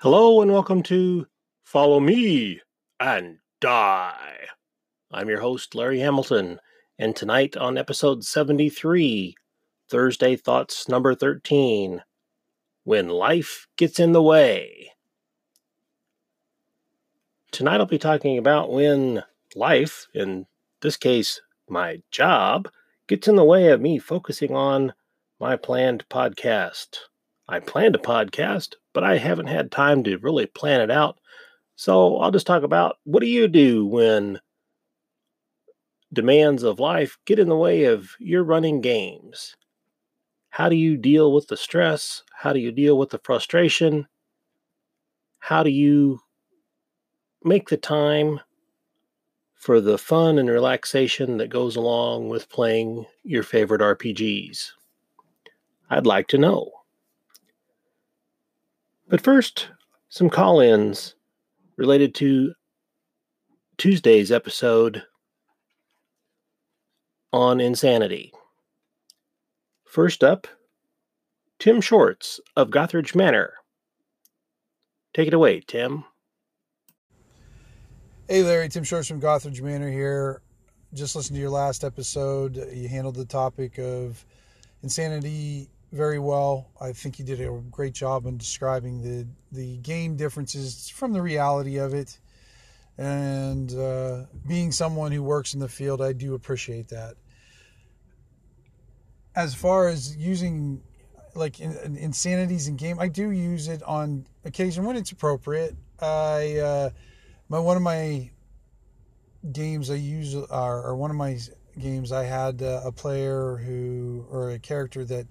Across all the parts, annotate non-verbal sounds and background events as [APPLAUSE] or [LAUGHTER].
Hello and welcome to Follow Me and Die. I'm your host, Larry Hamilton, and tonight on episode 73, Thursday Thoughts number 13, When Life Gets in the Way. Tonight I'll be talking about when life, in this case, my job, gets in the way of me focusing on my planned podcast. I planned a podcast, but I haven't had time to really plan it out. So I'll just talk about what do you do when demands of life get in the way of your running games? How do you deal with the stress? How do you deal with the frustration? How do you make the time for the fun and relaxation that goes along with playing your favorite RPGs? I'd like to know. But first, some call ins related to Tuesday's episode on insanity. First up, Tim Shorts of Gothridge Manor. Take it away, Tim. Hey, Larry. Tim Shorts from Gothridge Manor here. Just listened to your last episode. You handled the topic of insanity very well. I think you did a great job in describing the the game differences from the reality of it. And uh, being someone who works in the field, I do appreciate that. As far as using like in, in insanities in game, I do use it on occasion when it's appropriate. I uh, my one of my games I use are or one of my games I had uh, a player who or a character that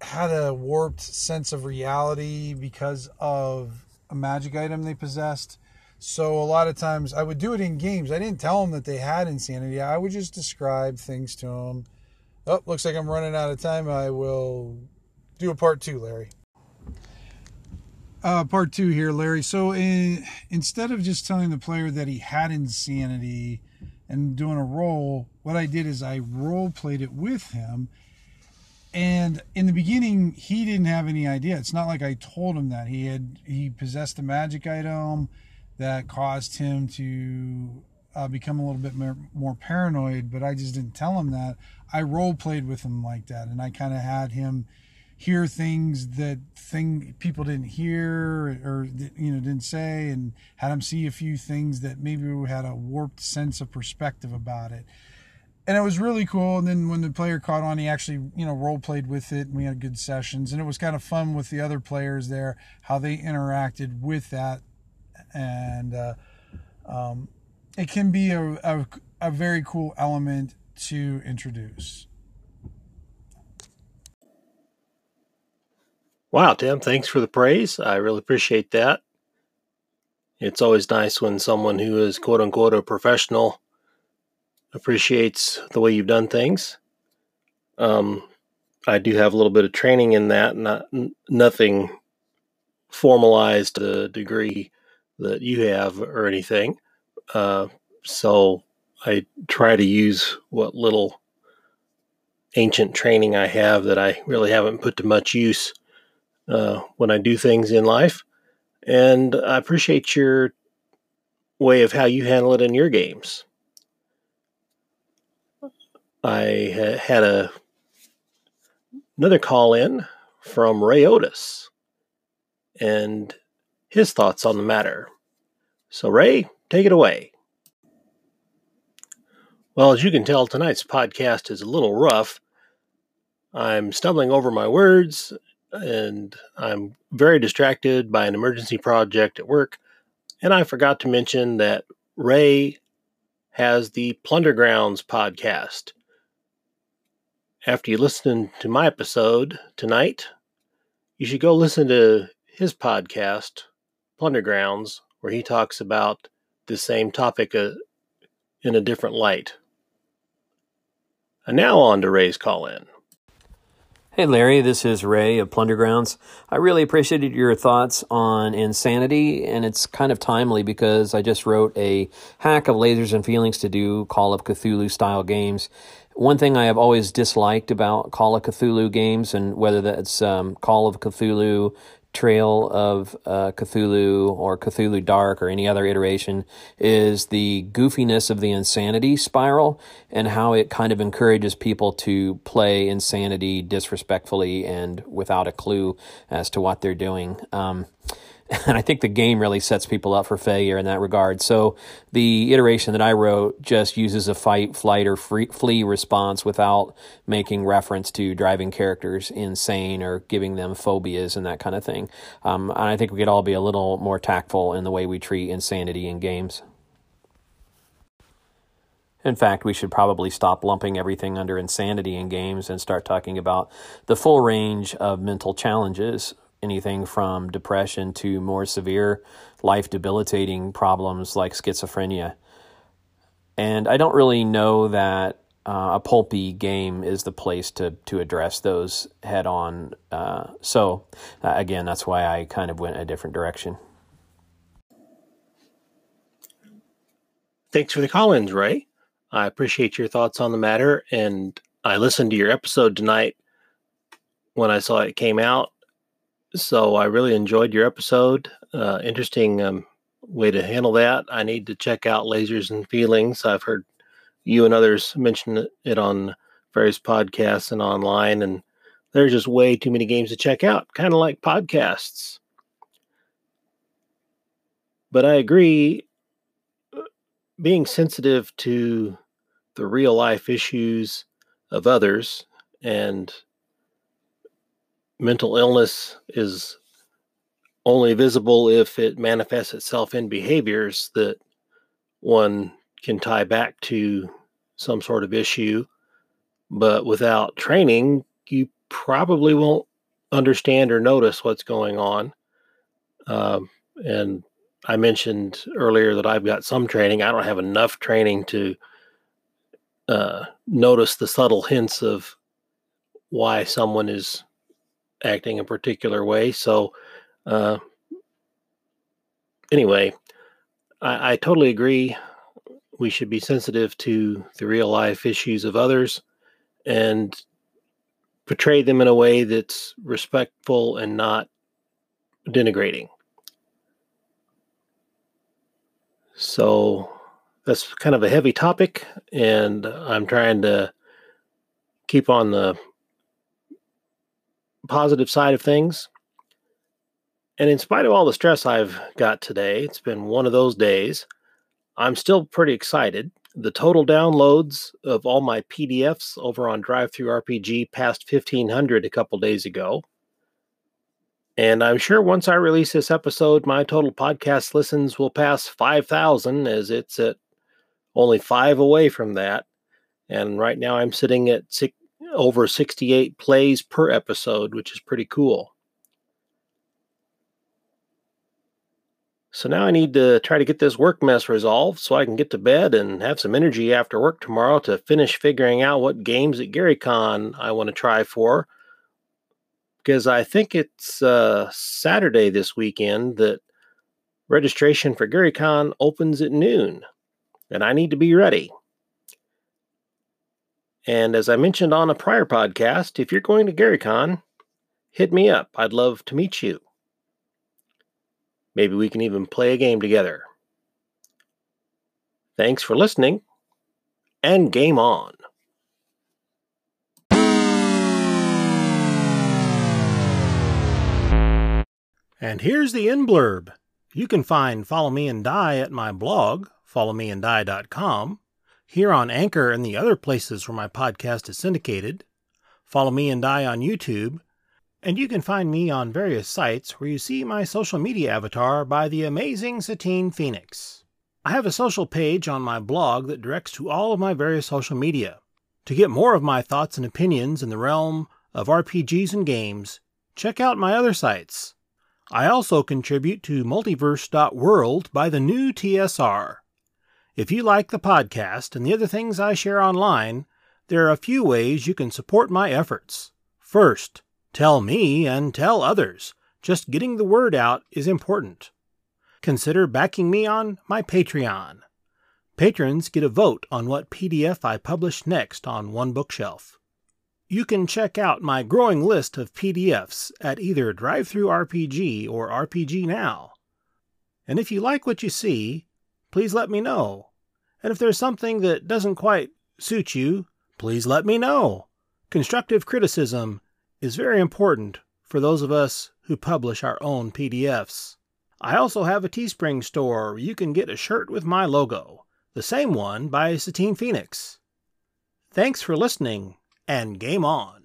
had a warped sense of reality because of a magic item they possessed. So a lot of times I would do it in games. I didn't tell them that they had insanity. I would just describe things to them. Oh, looks like I'm running out of time. I will do a part two, Larry. Uh, part two here, Larry. So in, instead of just telling the player that he had insanity and doing a roll, what I did is I role played it with him and in the beginning he didn't have any idea. It's not like i told him that. He had he possessed a magic item that caused him to uh, become a little bit more, more paranoid but i just didn't tell him that. I role played with him like that and i kind of had him hear things that thing people didn't hear or you know didn't say and had him see a few things that maybe had a warped sense of perspective about it and it was really cool. And then when the player caught on, he actually, you know, role played with it, and we had good sessions. And it was kind of fun with the other players there, how they interacted with that, and uh, um, it can be a, a, a very cool element to introduce. Wow, Tim, thanks for the praise. I really appreciate that. It's always nice when someone who is quote unquote a professional appreciates the way you've done things. Um, I do have a little bit of training in that, not nothing formalized degree that you have or anything. Uh, so I try to use what little ancient training I have that I really haven't put to much use uh, when I do things in life. And I appreciate your way of how you handle it in your games. I had a another call in from Ray Otis and his thoughts on the matter. So, Ray, take it away. Well, as you can tell, tonight's podcast is a little rough. I'm stumbling over my words and I'm very distracted by an emergency project at work. And I forgot to mention that Ray has the Plundergrounds podcast after you listen to my episode tonight, you should go listen to his podcast, Plundergrounds, where he talks about the same topic uh, in a different light. And now on to Ray's call in. Hey Larry, this is Ray of Plundergrounds. I really appreciated your thoughts on insanity, and it's kind of timely because I just wrote a hack of lasers and feelings to do Call of Cthulhu style games. One thing I have always disliked about Call of Cthulhu games, and whether that's um, Call of Cthulhu trail of uh, Cthulhu or Cthulhu Dark or any other iteration is the goofiness of the insanity spiral and how it kind of encourages people to play insanity disrespectfully and without a clue as to what they're doing. Um, [LAUGHS] and I think the game really sets people up for failure in that regard. So the iteration that I wrote just uses a fight, flight, or free, flee response without making reference to driving characters insane or giving them phobias and that kind of thing. Um, and I think we could all be a little more tactful in the way we treat insanity in games. In fact, we should probably stop lumping everything under insanity in games and start talking about the full range of mental challenges anything from depression to more severe life debilitating problems like schizophrenia. And I don't really know that uh, a pulpy game is the place to to address those head on. Uh, so uh, again, that's why I kind of went a different direction. Thanks for the call-ins, Ray. I appreciate your thoughts on the matter, and I listened to your episode tonight when I saw it came out, so I really enjoyed your episode. Uh, interesting um, way to handle that. I need to check out Lasers and Feelings. I've heard you and others mention it on various podcasts and online, and there's just way too many games to check out, kind of like podcasts. But I agree, uh, being sensitive to the real life issues of others and mental illness is only visible if it manifests itself in behaviors that one can tie back to some sort of issue. But without training, you probably won't understand or notice what's going on. Um, and I mentioned earlier that I've got some training. I don't have enough training to uh, notice the subtle hints of why someone is acting a particular way. So, uh, anyway, I, I totally agree. We should be sensitive to the real life issues of others and portray them in a way that's respectful and not denigrating. So that's kind of a heavy topic, and I'm trying to keep on the positive side of things. And in spite of all the stress I've got today, it's been one of those days. I'm still pretty excited. The total downloads of all my PDFs over on DriveThruRPG passed 1500 a couple days ago. And I'm sure once I release this episode, my total podcast listens will pass 5,000 as it's at only five away from that. And right now I'm sitting at over 68 plays per episode, which is pretty cool. So now I need to try to get this work mess resolved so I can get to bed and have some energy after work tomorrow to finish figuring out what games at GaryCon I want to try for. Because I think it's uh, Saturday this weekend that registration for GaryCon opens at noon, and I need to be ready. And as I mentioned on a prior podcast, if you're going to GaryCon, hit me up. I'd love to meet you. Maybe we can even play a game together. Thanks for listening, and game on. And here's the end blurb. You can find Follow Me and Die at my blog, followmeanddie.com, here on Anchor and the other places where my podcast is syndicated. Follow Me and Die on YouTube. And you can find me on various sites where you see my social media avatar by the amazing Satine Phoenix. I have a social page on my blog that directs to all of my various social media. To get more of my thoughts and opinions in the realm of RPGs and games, check out my other sites. I also contribute to multiverse.world by the new TSR. If you like the podcast and the other things I share online, there are a few ways you can support my efforts. First, tell me and tell others. Just getting the word out is important. Consider backing me on my Patreon. Patrons get a vote on what PDF I publish next on One Bookshelf. you can check out my growing list of PDFs at either DriveThruRPG or RPG Now. And if you like what you see, please let me know. And if there's something that doesn't quite suit you, please let me know. Constructive criticism is very important for those of us who publish our own PDFs. I also have a Teespring store where you can get a shirt with my logo, the same one by Satine Phoenix. Thanks for listening, and game on!